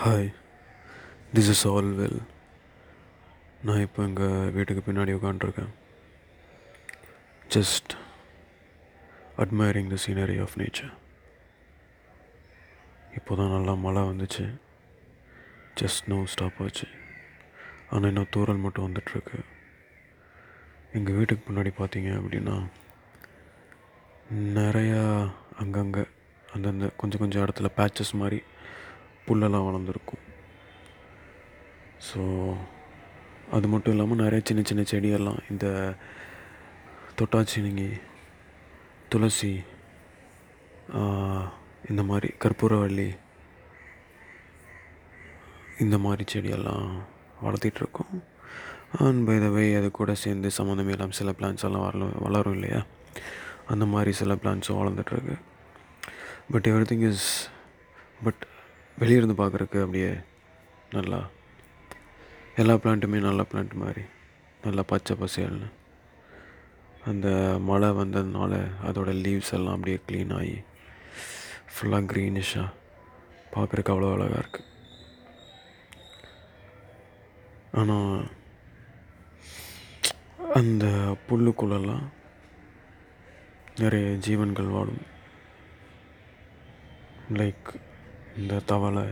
Hi this is all well நான் இப்போ எங்கள் வீட்டுக்கு பின்னாடி உட்காண்ட்ருக்கேன் just admiring the scenery of nature இப்போ தான் நல்லா மழை வந்துச்சு. ஜஸ்ட் நோ ஸ்டாப் ஆச்சு. ஆனால் இன்னும் தூரல் மட்டும் வந்துட்டுருக்கு. எங்கள் வீட்டுக்கு முன்னாடி பார்த்தீங்க அப்படின்னா நிறையா அங்கங்கே அந்தந்த கொஞ்சம் கொஞ்சம் இடத்துல பேச்சஸ் மாதிரி புல்லெல்லாம் வளர்ந்துருக்கும். ஸோ அது மட்டும் இல்லாமல் நிறைய சின்ன சின்ன செடியெல்லாம் இந்த தொட்டாச்சினிங்கி துளசி இந்த மாதிரி கற்பூரவள்ளி இந்த மாதிரி செடியெல்லாம் வளர்த்திட்ருக்கோம். அண்ட் பை த வே அது கூட சேர்ந்து சம்மந்தம் இல்லாமல் சில பிளான்ஸ் எல்லாம் வளரும் வளரும் இல்லையா? அந்த மாதிரி சில பிளான்ஸும் வளர்ந்துட்டுருக்கு but everything is but வெளியிருந்து பார்க்குறக்கு அப்படியே நல்லா எல்லா பிளான்ட்டுமே நல்ல பிளான்ட் மாதிரி நல்லா பச்சை பசேல்னு. அந்த மழை வந்ததுனால அதோட லீவ்ஸ் எல்லாம் அப்படியே க்ளீன் ஆகி ஃபுல்லாக க்ரீனிஷாக பார்க்குறக்கு அவ்வளோ அழகாக இருக்குது ஆனால் அந்த புல்லுக்குள்ளெல்லாம் நிறைய ஜீவன்கள் வாழும். லைக் இந்த தவளை.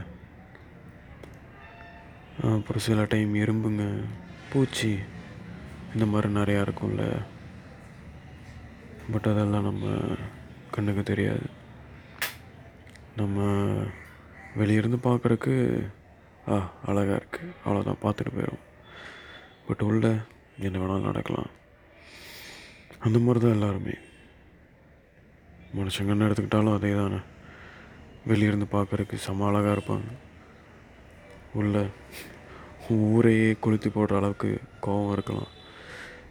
அப்புறம் சில டைம் எறும்புங்க பூச்சி இந்த மாதிரி நிறையா இருக்கும்ல. பட் அதெல்லாம் நம்ம கண்ணுக்கு தெரியாது. நம்ம வெளியிருந்து பார்க்குறக்கு ஆ அழகாக இருக்குது அவ்வளோதான் பார்த்துட்டு போயிடும் பட் உள்ள என்ன வேணாலும் நடக்கலாம். அந்த மாதிரி தான் எல்லாருமே. மனுஷங்கன்னு எடுத்துக்கிட்டாலும் அதே தானே வெளியிருந்து பார்க்குறக்கு செம அழகாக இருப்பாங்க. உள்ள ஊரையே கொளுத்தி போடுற அளவுக்கு கோபம் இருக்கலாம்.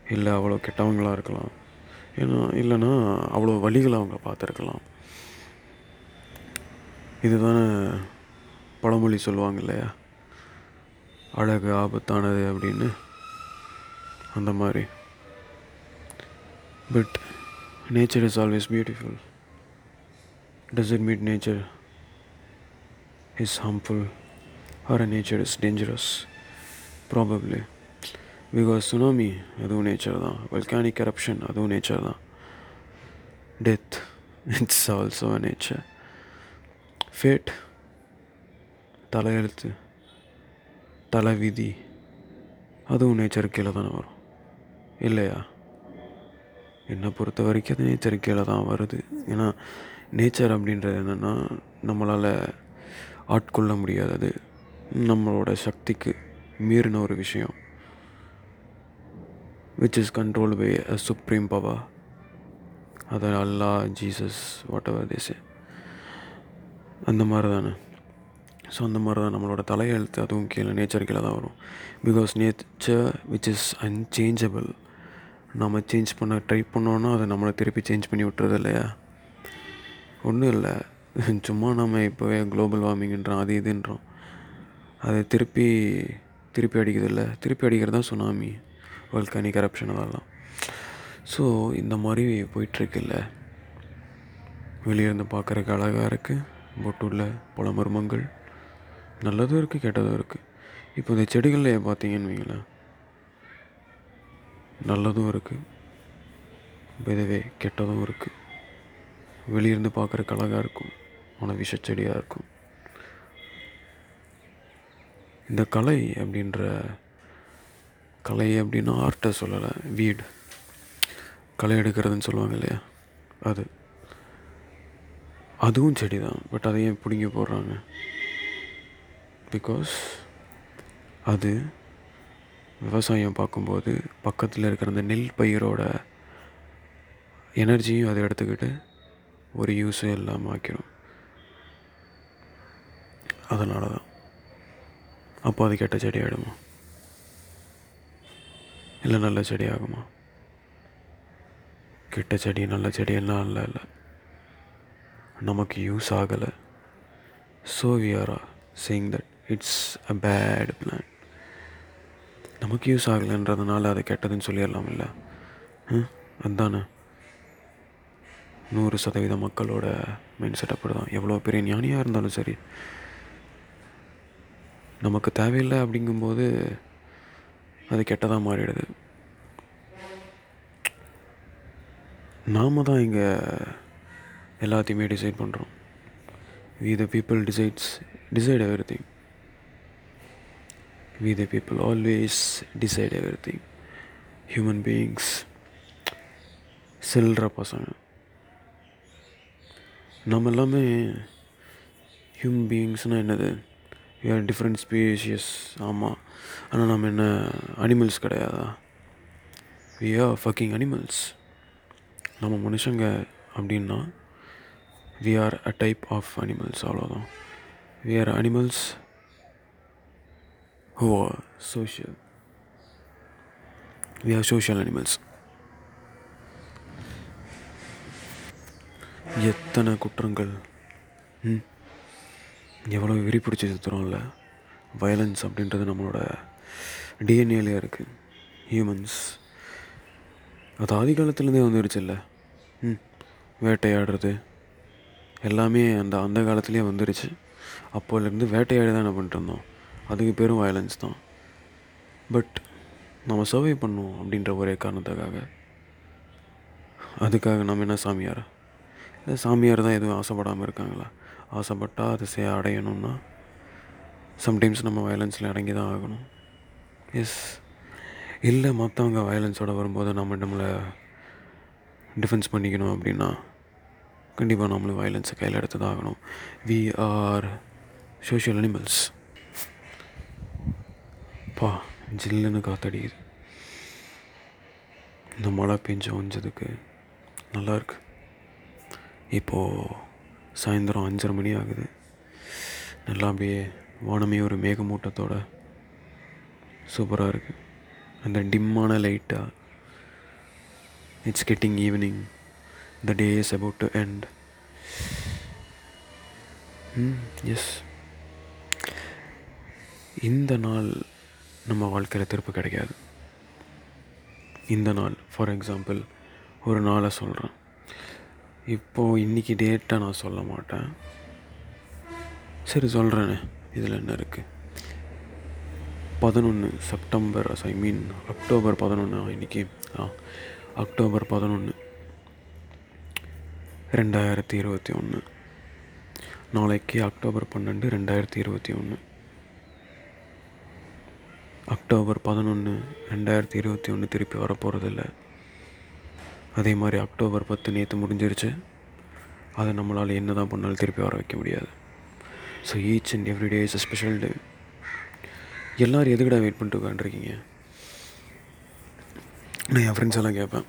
இல்லை அவ்வளோ கெட்டவங்களாக இருக்கலாம். ஏன்னா இல்லைன்னா அவ்வளோ வழிகளை அவங்க பார்த்துருக்கலாம். இதுதானே பழமொழி சொல்லுவாங்க இல்லையா? அழகு ஆபத்தானது அப்படின்னு. அந்த மாதிரி. But nature is always beautiful does it mean is harmful or a nature is dangerous probably. Because tsunami அதுவும் நேச்சர் தான் volcanic கரப்ஷன் அதுவும் நேச்சர் தான் death it's also a nature fate தலையெழுத்து தலை விதி அதுவும் நேச்சர் கீழே தானே வரும். இல்லையா? என்னை பொறுத்த வரைக்கும் அது நேச்சர் கீழே தான் வருது. ஏன்னா நேச்சர் அப்படின்றது என்னென்னா நம்மளால் ஆட்கொள்ள முடியாதது நம்மளோட சக்திக்கு மீறின ஒரு விஷயம். Which is control by a supreme power அதை அல்லா ஜீசஸ் வாட் எவர் தேசே அந்த மாதிரி தானே ஸோ அந்த மாதிரி தான் நம்மளோட தலையெழுத்து. அதுவும் கீழே நேச்சர் கீழே தான் வரும். Because nature which is unchangeable நம்ம சேஞ்ச் பண்ண ட்ரை பண்ணோன்னா அதை நம்மளை திருப்பி சேஞ்ச் பண்ணி விட்டுறது இல்லையா? ஒன்றும் இல்லை. சும்மா நம்ம இப்போவே குளோபல் வார்மிங்ன்றோம் அது இதுன்றோம். அதை திருப்பி திருப்பி அடிக்கிறதில்ல திருப்பி அடிக்கிறது தான் சுனாமி வல்கானி கரப்ஷன் அதெல்லாம். ஸோ இந்த மாதிரி போயிட்டுருக்குல்ல. வெளியிருந்து பார்க்குறக்கு அழகாக இருக்குது பொட்டுள்ள பல மர்மங்கள். நல்லதும் இருக்குது கெட்டதும் இருக்குது இப்போ இந்த செடிகளில் பார்த்தீங்கன்னு வைங்களேன். நல்லதும் இருக்குது இதுவே கெட்டதும் இருக்குது வெளியிருந்து பார்க்குறக்கு அழகாக இருக்கும். ஆனால் விஷச்செடியாக இருக்கும். இந்த கலை அப்படின்ற கலை அப்படின்னா ஆர்ட்டை சொல்லலை வீடு. களை எடுக்கிறதுன்னு சொல்லுவாங்க இல்லையா? அது. அதுவும் செடி தான் பட் அதையும் பிடுங்கி போடுறாங்க. பிகாஸ் அது விவசாயம் பார்க்கும்போது பக்கத்தில் இருக்கிற அந்த நெல் பயிரோட எனர்ஜியும் அதை எடுத்துக்கிட்டு ஒரு யூஸும் இல்லாமல் ஆக்கிடும் அதனால தான் அப்போ அது கெட்ட செடி ஆகிடுமா இல்லை நல்ல செடி ஆகுமா கெட்ட செடி நல்ல செடி எல்லாம் இல்லை இல்லை. நமக்கு யூஸ் ஆகலை. So we are saying that it's a bad plan நமக்கு யூஸ் ஆகலைன்றதுனால அது கெட்டதுன்னு சொல்லிடலாம் இல்லை? அதுதானே நூறு சதவீத மக்களோட மைண்ட் செட் அப்படி தான் எவ்வளோ பெரிய ஞானியாக இருந்தாலும் சரி நமக்கு தேவையில்லை அப்படிங்கும்போது அது கெட்டதாக மாறிடுது. நாம் தான் இங்கே எல்லாத்தையுமே டிசைட் பண்ணுறோம் we the people decides decide everything we the people always decide everything human beings செல்ற பசங்க. நம்ம எல்லாமே ஹியூமன் பீயிங்ஸ்னால் என்னது? ஏ are டிஃப்ரெண்ட் ஸ்பீஷியஸ் ஆமாம் ஆனால் நம்ம என்ன அனிமல்ஸ் கிடையாதா? வி ஆர் ஃபக்கிங் அனிமல்ஸ் நம்ம மனுஷங்க அப்படின்னா we are a type of animals அவ்வளோதான் we are animals who are social we are social animals எத்தனை குற்றங்கள்? ம். எவ்வளோ வெறி பிடிச்சி சுற்றுறோம்ல வயலன்ஸ் அப்படின்றது நம்மளோட டிஎன்ஏலேயே இருக்குது ஹியூமன்ஸ் அது ஆதி காலத்துலேருந்தே வந்துருச்சுல்ல? ம். வேட்டையாடுறது. எல்லாமே அந்த அந்த காலத்துலேயே வந்துருச்சு. அப்போலேருந்து வேட்டையாடி தான் என்ன பண்ணிட்டுருந்தோம் அதுக்கு பேரும் வயலன்ஸ் தான். பட் நம்ம சர்வை பண்ணோம் அப்படின்ற ஒரே காரணத்துக்காக. அதுக்காக நம்ம என்ன சாமியார்? இல்லை சாமியார் தான் எதுவும் ஆசைப்படாமல் இருக்காங்களா? ஆசைப்பட்டால் அதை செய்ய அடையணும்னா சம்டைம்ஸ் நம்ம வயலன்ஸில் அடங்கி தான் ஆகணும். எஸ் இல்லை மற்றவங்க வயலன்ஸோடு வரும்போது நம்ம நம்மளை டிஃபென்ஸ் பண்ணிக்கணும் அப்படின்னா கண்டிப்பாக நம்மளும் வயலன்ஸை கையில் எடுத்து தான் ஆகணும். வி ஆர் சோஷியல் அனிமல்ஸ் பா ஜில்லுன்னு காத்தடிக்குது. இந்த மழை பெஞ்சு ஒஞ்சதுக்கு நல்லாயிருக்கு இப்போது சாயந்தரம் அஞ்சரை மணி ஆகுது. நல்லா அப்படியே வானமே ஒரு மேகமூட்டத்தோட சூப்பராக இருக்குது அந்த டிம்மான லைட்டாக it's getting evening the day is about to end yes இந்த நாள் நம்ம வாழ்க்கையில் திருப்பு கிடைக்காது. இந்த நாள் ஃபார் எக்ஸாம்பிள் ஒரு நாளை சொல்கிறேன் இப்போது இன்றைக்கி டேட்டாக நான் சொல்ல மாட்டேன். சரி சொல்கிறேனே இதில் என்ன இருக்குது பதினொன்று செப்டம்பர் ஐ மீன் அக்டோபர் பதினொன்று இன்றைக்கி ஆ அக்டோபர் பதினொன்று ரெண்டாயிரத்தி இருபத்தி ஒன்று நாளைக்கு அக்டோபர் பன்னெண்டு ரெண்டாயிரத்தி இருபத்தி ஒன்று அக்டோபர் பதினொன்று ரெண்டாயிரத்தி இருபத்தி ஒன்று திருப்பி வரப்போகிறதில்ல அதே மாதிரி அக்டோபர் பத்து நேற்று முடிஞ்சிருச்சு. அதை நம்மளால் என்ன தான் பண்ணாலும் திருப்பி வர வைக்க முடியாது. So each and every day is a special day எல்லோரும் எதுக்கடா வெயிட் பண்ணிட்டு உட்காந்துருக்கீங்க நான் என் ஃப்ரெண்ட்ஸ் எல்லாம் கேட்பேன்.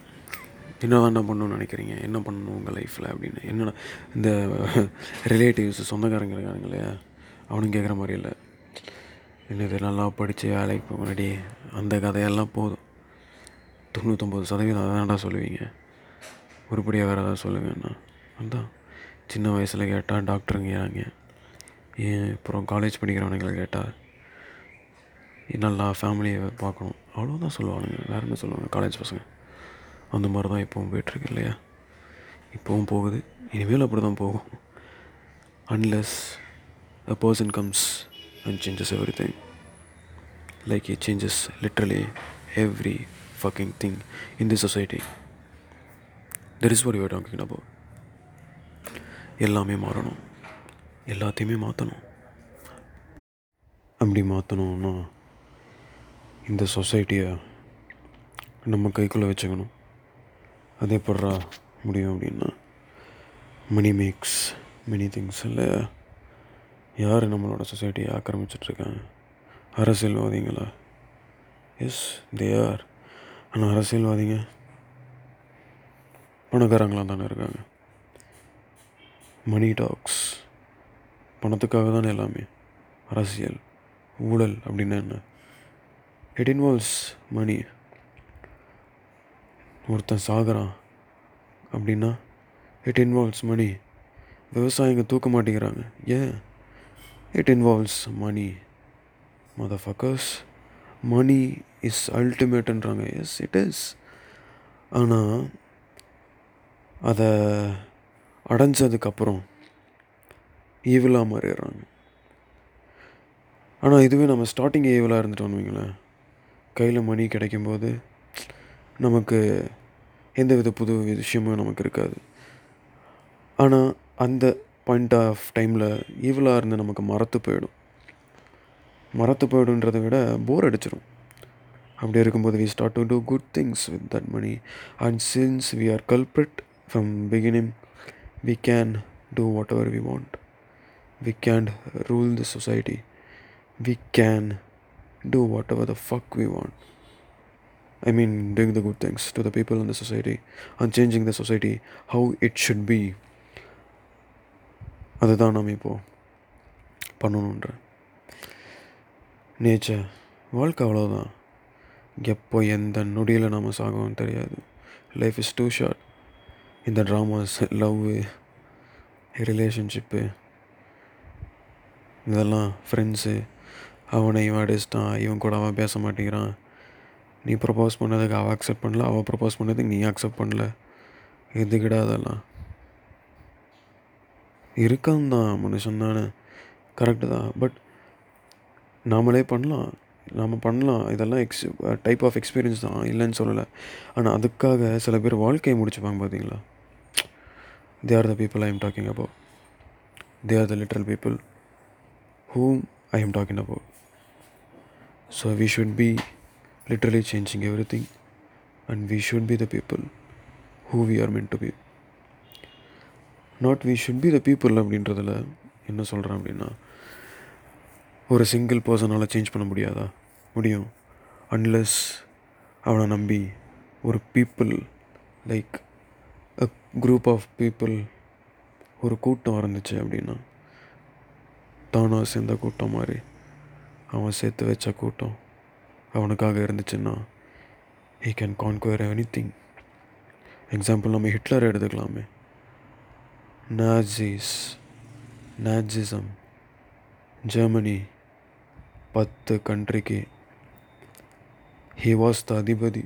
என்ன தாண்டா பண்ணணும்னு நினைக்கிறீங்க? என்ன பண்ணணும் உங்கள் லைஃப்பில் அப்படின்னு. என்னடா இந்த ரிலேட்டிவ்ஸ் சொந்தக்காரங்க இருக்காங்க இல்லையா? அவனும் கேட்குற மாதிரி இல்லை. என்னது நல்லா படித்து வேலைக்கு போக முன்னாடி அந்த கதையெல்லாம் போதும். தொண்ணூத்தொம்பது சதவீதம் அதான்டா சொல்லுவீங்க. உருப்படியாக வேறு ஏதாவது சொல்லுங்கண்ணா. அதான். சின்ன வயசில் கேட்டால் டாக்டருங்கிறாங்க ஏன் அப்புறம் காலேஜ் படிக்கிறவனுங்களை கேட்டால் நல்லா ஃபேமிலியை பார்க்கணும். அவ்வளோதான் சொல்லுவானுங்க. வேறு என்ன சொல்லுவாங்க காலேஜ் பசங்க? அந்த மாதிரி தான் இப்போவும் போயிட்டுருக்கு இல்லையா? இப்போவும் போகுது. இனிமேல் அப்படி தான் போகும். Unless a person comes and changes everything like it changes literally every fucking thing in this society there is what you talking talking எல்லாமே மாறணும். எல்லாத்தையுமே மாற்றணும் அப்படி மாற்றணும்னா இந்த சொசைட்டியை நம்ம கைக்குள்ளே வச்சுக்கணும். அதே போடுறா முடியும் அப்படின்னா மணி மேக்ஸ் மெனி திங்ஸ் இல்லை. யார் நம்மளோட சொசைட்டியை ஆக்கிரமிச்சிட்ருக்காங்க அரசியல்வாதிங்களா? எஸ் தே ஆர் ஆனால் அரசியல்வாதிங்க. பணக்காரங்களாக தானே இருக்காங்க. மணி டாக்ஸ் பணத்துக்காக தானே எல்லாமே. அரசியல் ஊழல் அப்படின்னா என்ன? இட் இன்வால்வ்ஸ் மணி ஒருத்தன் சாகுறான் அப்படின்னா இட் இன்வால்வ்ஸ் மணி விவசாயிங்க தூக்க மாட்டேங்கிறாங்க. ஏன்? It involves money motherfuckers money is அல்டிமேட்டுன்றாங்க yes it is ஆனால் அதை அடைஞ்சதுக்கப்புறம் ஈவிலாக மாறிடுறாங்க. ஆனால் இதுவே நம்ம ஸ்டார்டிங் ஈவிலாக இருந்துட்டோம்னு வைங்களேன். கையில் மணி கிடைக்கும்போது நமக்கு எந்த வித புது விஷயமும் நமக்கு இருக்காது. ஆனால் அந்த பாயிண்ட் ஆஃப் டைமில் ஈவிலாக இருந்து நமக்கு மறத்து போயிடும். மரத்து போயிடுன்றதை விட போர் அடிச்சிடும் அப்படி இருக்கும்போது we start to do good things with that money and since we are culprit from beginning we can do whatever we want we can rule the society we can do whatever the fuck we want I mean doing the good things to the people in the society and changing the society how it should be அதுதான் நாம் இப்போது பண்ணணுன்றேன் nature வாழ்க்கை அவ்வளோதான் எப்போ எந்த நொடியில் நாம் சாகவும் தெரியாது. லைஃப் இஸ் டூ ஷார்ட் இந்த ட்ராமாஸ் லவ்வு ரிலேஷன்ஷிப்பு இதெல்லாம் ஃப்ரெண்ட்ஸு அவனை இவன் அடிச்சிட்டான் இவன் கூட அவன் பேச மாட்டேங்கிறான். நீ ப்ரப்போஸ் பண்ணதுக்கு அவள் அக்செப்ட் பண்ணல அவள் ப்ரப்போஸ் பண்ணதுக்கு நீ அக்செப்ட் பண்ணல. எதுக்கிடா அதெல்லாம்? இருக்கான் தான் மனுஷன் தானே கரெக்டு தான் பட் நாமளே பண்ணலாம். நாம் பண்ணலாம். இதெல்லாம் எக்ஸ் டைப் ஆஃப் எக்ஸ்பீரியன்ஸ் தான். இல்லைன்னு சொல்லலை. ஆனால் அதுக்காக சில பேர் வாழ்க்கையை முடிச்சுப்பாங்க பார்த்தீங்களா they are the people I am talking about they are the little people whom I am talking about so we should be literally changing everything and we should be the people who we are meant to be not we should be the people அப்படின்றதில் என்ன சொல்கிறேன் அப்படின்னா ஒரு single பர்சனால் change பண்ண முடியாதா? முடியும். Unless அவனை நம்பி ஒரு people like a group of people ஒரு கூட்டம் இருந்துச்சு அப்படின்னா தானாக சேர்ந்த கூட்டம் மாதிரி அவன் சேர்த்து வச்ச கூட்டம் அவனுக்காக இருந்துச்சுன்னா he can conquer anything example நம்ம ஹிட்லர் எடுத்துக்கலாமே. நாஜிஸ் நாஜிசம் ஜெர்மனி பத்து கண்ட்ரிக்கு ஹி வாஸ் த அதிபதி.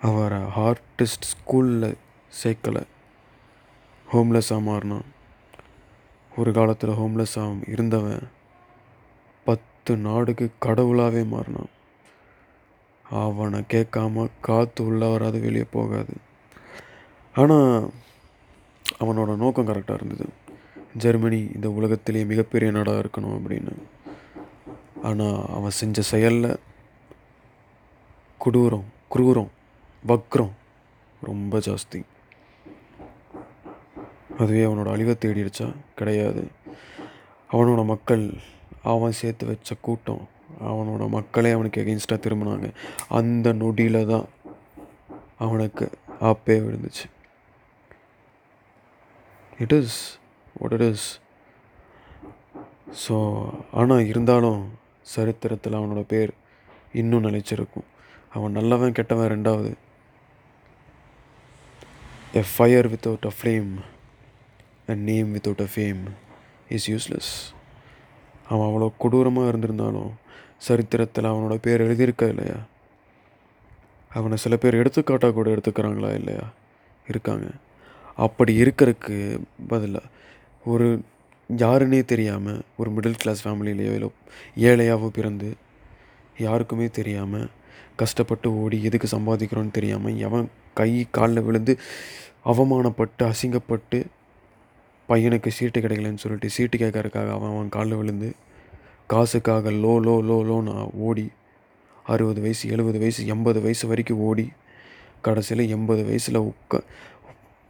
அவரை ஆர்டிஸ்ட் ஸ்கூலில் சேர்க்கலை. ஹோம்லெஸ்ஸாக மாறினான். ஒரு காலத்தில் ஹோம்லெஸ்ஸாக இருந்தவன் பத்து நாடுக்கு கடவுளாகவே மாறினான். அவனை கேட்காம காற்று உள்ளே வராது வெளியே போகாது. ஆனால் அவனோட நோக்கம் கரெக்டாக இருந்தது. ஜெர்மனி இந்த உலகத்திலேயே மிகப்பெரிய நாடாக இருக்கணும் அப்படின்னு. ஆனால் அவன் செஞ்ச செயலில் கொடூரம் குரூரம் வக்ரம் ரொம்ப ஜாஸ்தி. அதுவே அவனோட அழிவை தேடிடுச்சா? கிடையாது. அவனோட மக்கள் அவன் சேர்த்து வச்ச கூட்டம் அவனோட மக்களே அவனுக்கு எகெயின்ஸ்டாக திரும்பினாங்க. அந்த நொடியில் தான் அவனுக்கு ஆப்பே விழுந்துச்சு. It is what it is so ஆனால் இருந்தாலும் சரித்திரத்தில் அவனோட பேர் இன்னும் நிலைச்சிருக்கும். அவன் நல்லவன் கெட்டவன் ரெண்டாவது. A fire without a flame a name without a fame is useless அவன் அவ்வளோ கொடூரமாக இருந்திருந்தாலும் சரித்திரத்தில் அவனோட பேர் எழுதியிருக்கா இல்லையா? அவனை சில பேர் எடுத்துக்காட்டாக கூட எடுத்துக்கிறாங்களா இல்லையா? இருக்காங்க. அப்படி இருக்கிறதுக்கு பதிலாக ஒரு யாருன்னே தெரியாமல் ஒரு மிடில் கிளாஸ் ஃபேமிலியிலையோ இல்லை ஏழையாகவோ பிறந்து யாருக்குமே தெரியாமல் கஷ்டப்பட்டு ஓடி எதுக்கு சம்பாதிக்கிறோன்னு தெரியாமல் எவன் கை காலில் விழுந்து அவமானப்பட்டு அசிங்கப்பட்டு பையனுக்கு சீட்டு கிடைக்கலன்னு சொல்லிட்டு சீட்டு கேட்கறதுக்காக அவன் அவன் காலில் விழுந்து காசுக்காக லோ லோ லோ லோன்னு ஓடி அறுபது வயசு எழுபது வயசு எண்பது வயசு வரைக்கும் ஓடி கடைசியில் எண்பது வயசில் உட்கா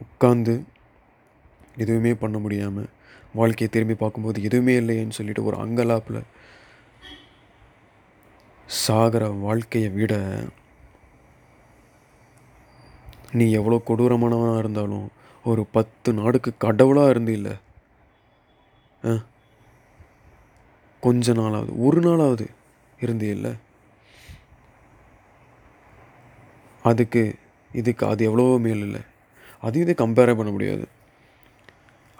உட்காந்து எதுவுமே பண்ண முடியாமல் வாழ்க்கையை திரும்பி பார்க்கும்போது எதுவுமே இல்லையேன்னு சொல்லிட்டு ஒரு அங்கலாப்பில் சாகிற வாழ்க்கையை விட நீ எவ்வளோ கொடூரமானவனாக இருந்தாலும் ஒரு பத்து நாடுக்கு கடவுளாக இருந்து இல்லை கொஞ்ச நாளாவது ஒரு நாளாவது இருந்தே இல்லை அதுக்கு இதுக்கு அது எவ்வளோ மேல் இல்லை. அதையும் இதை கம்பேரே பண்ண முடியாது.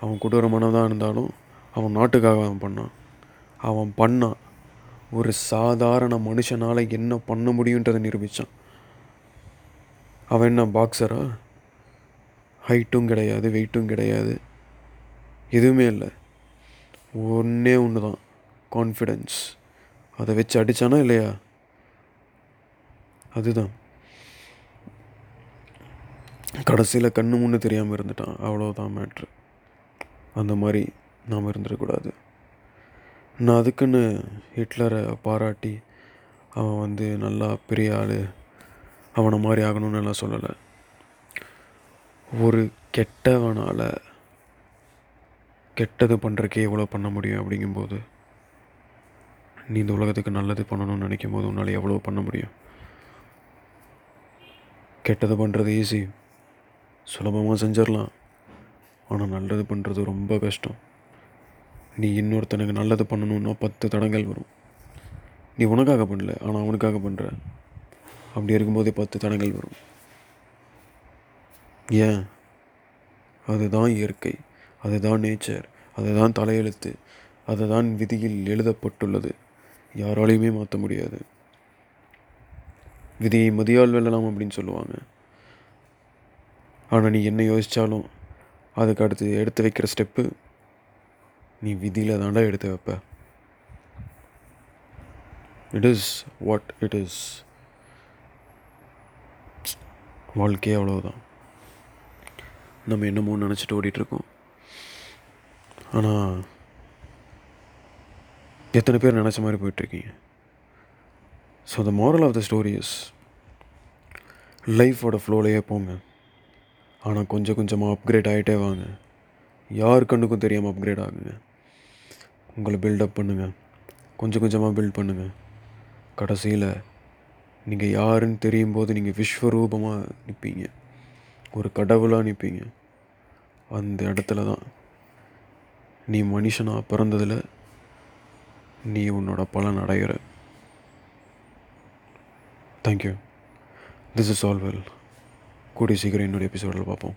அவன் கொடூரமானதாக இருந்தாலும் அவன் நாட்டுக்காக அவன் பண்ணான். அவன் பண்ணான் ஒரு சாதாரண மனுஷனால் என்ன பண்ண முடியுன்றதை நிரூபித்தான் அவன் என்ன பாக்ஸரா ஹைட்டும் கிடையாது வெயிட்டும் கிடையாது. எதுவுமே இல்லை. ஒன்றே ஒன்று தான் கான்ஃபிடென்ஸ் அதை வச்சு அடித்தானா இல்லையா? அதுதான். கடைசியில் கண்ணு முன்னு தெரியாமல் இருந்துட்டான். அவ்வளோதான் மேட்ரு அந்த மாதிரி நாம் இருந்துடக்கூடாது. நான் அதுக்குன்னு ஹிட்லரை பாராட்டி அவன் வந்து நல்லா பெரிய ஆள் அவனை மாதிரி ஆகணும்னு எல்லாம் சொல்லலை. ஒரு கெட்டவனால் கெட்டது பண்ணுறக்கே எவ்வளோ பண்ண முடியும் அப்படிங்கும்போது நீ இந்த உலகத்துக்கு நல்லது பண்ணணும்னு நினைக்கும் போது உன்னால் எவ்வளோ பண்ண முடியும்? கெட்டது பண்ணுறது ஈஸி சுலபமாக செஞ்சிடலாம். ஆனால் நல்லது பண்ணுறது ரொம்ப கஷ்டம். நீ இன்னொருத்தனுக்கு நல்லது பண்ணணுன்னா பத்து தடங்கள் வரும். நீ உனக்காக பண்ணல ஆனால் அவனுக்காக பண்ணுற அப்படி இருக்கும்போதே பத்து தடங்கள் வரும். ஏன்? அதுதான் இயற்கை. அதுதான் நேச்சர் அதுதான் தலையெழுத்து. அதுதான் விதியில் எழுதப்பட்டுள்ளது. யாராலையுமே மாற்ற முடியாது. விதியை மதியால் வெல்லலாம் அப்படின்னு சொல்லுவாங்க. ஆனால் நீ என்ன யோசித்தாலும் அதுக்கு அடுத்து எடுத்து வைக்கிற ஸ்டெப்பு நீ விதியில் தாண்டா எடுத்து வைப்ப. It is what it is வாழ்க்கையே அவ்வளோதான் நம்ம என்னமோ நினச்சிட்டு ஓடிட்டுருக்கோம். ஆனால் எத்தனை பேர் நினச்ச மாதிரி போயிட்டுருக்கீங்க? So the moral of the story is லைஃபோட ஃப்ளோலையே போங்க. ஆனால் கொஞ்சம் கொஞ்சமாக அப்கிரேட் ஆகிட்டே வாங்க. யார் கண்ணுக்கும் தெரியாமல் அப்கிரேட் ஆகுங்க. உங்களை பில்டப் பண்ணுங்கள் கொஞ்சம் கொஞ்சமாக பில்ட் பண்ணுங்கள் கடைசியில் நீங்கள் யாருன்னு தெரியும் போது நீங்கள் விஸ்வரூபமாக நிற்பீங்க ஒரு கடவுளாக நிற்பீங்க அந்த இடத்துல தான். நீ மனுஷனாக பிறந்ததில் நீ உன்னோட பலன் அடைகிற thank you this is all well கூடிய சீக்கிரம் இன்னொரு எபிசோடில் பார்ப்போம்.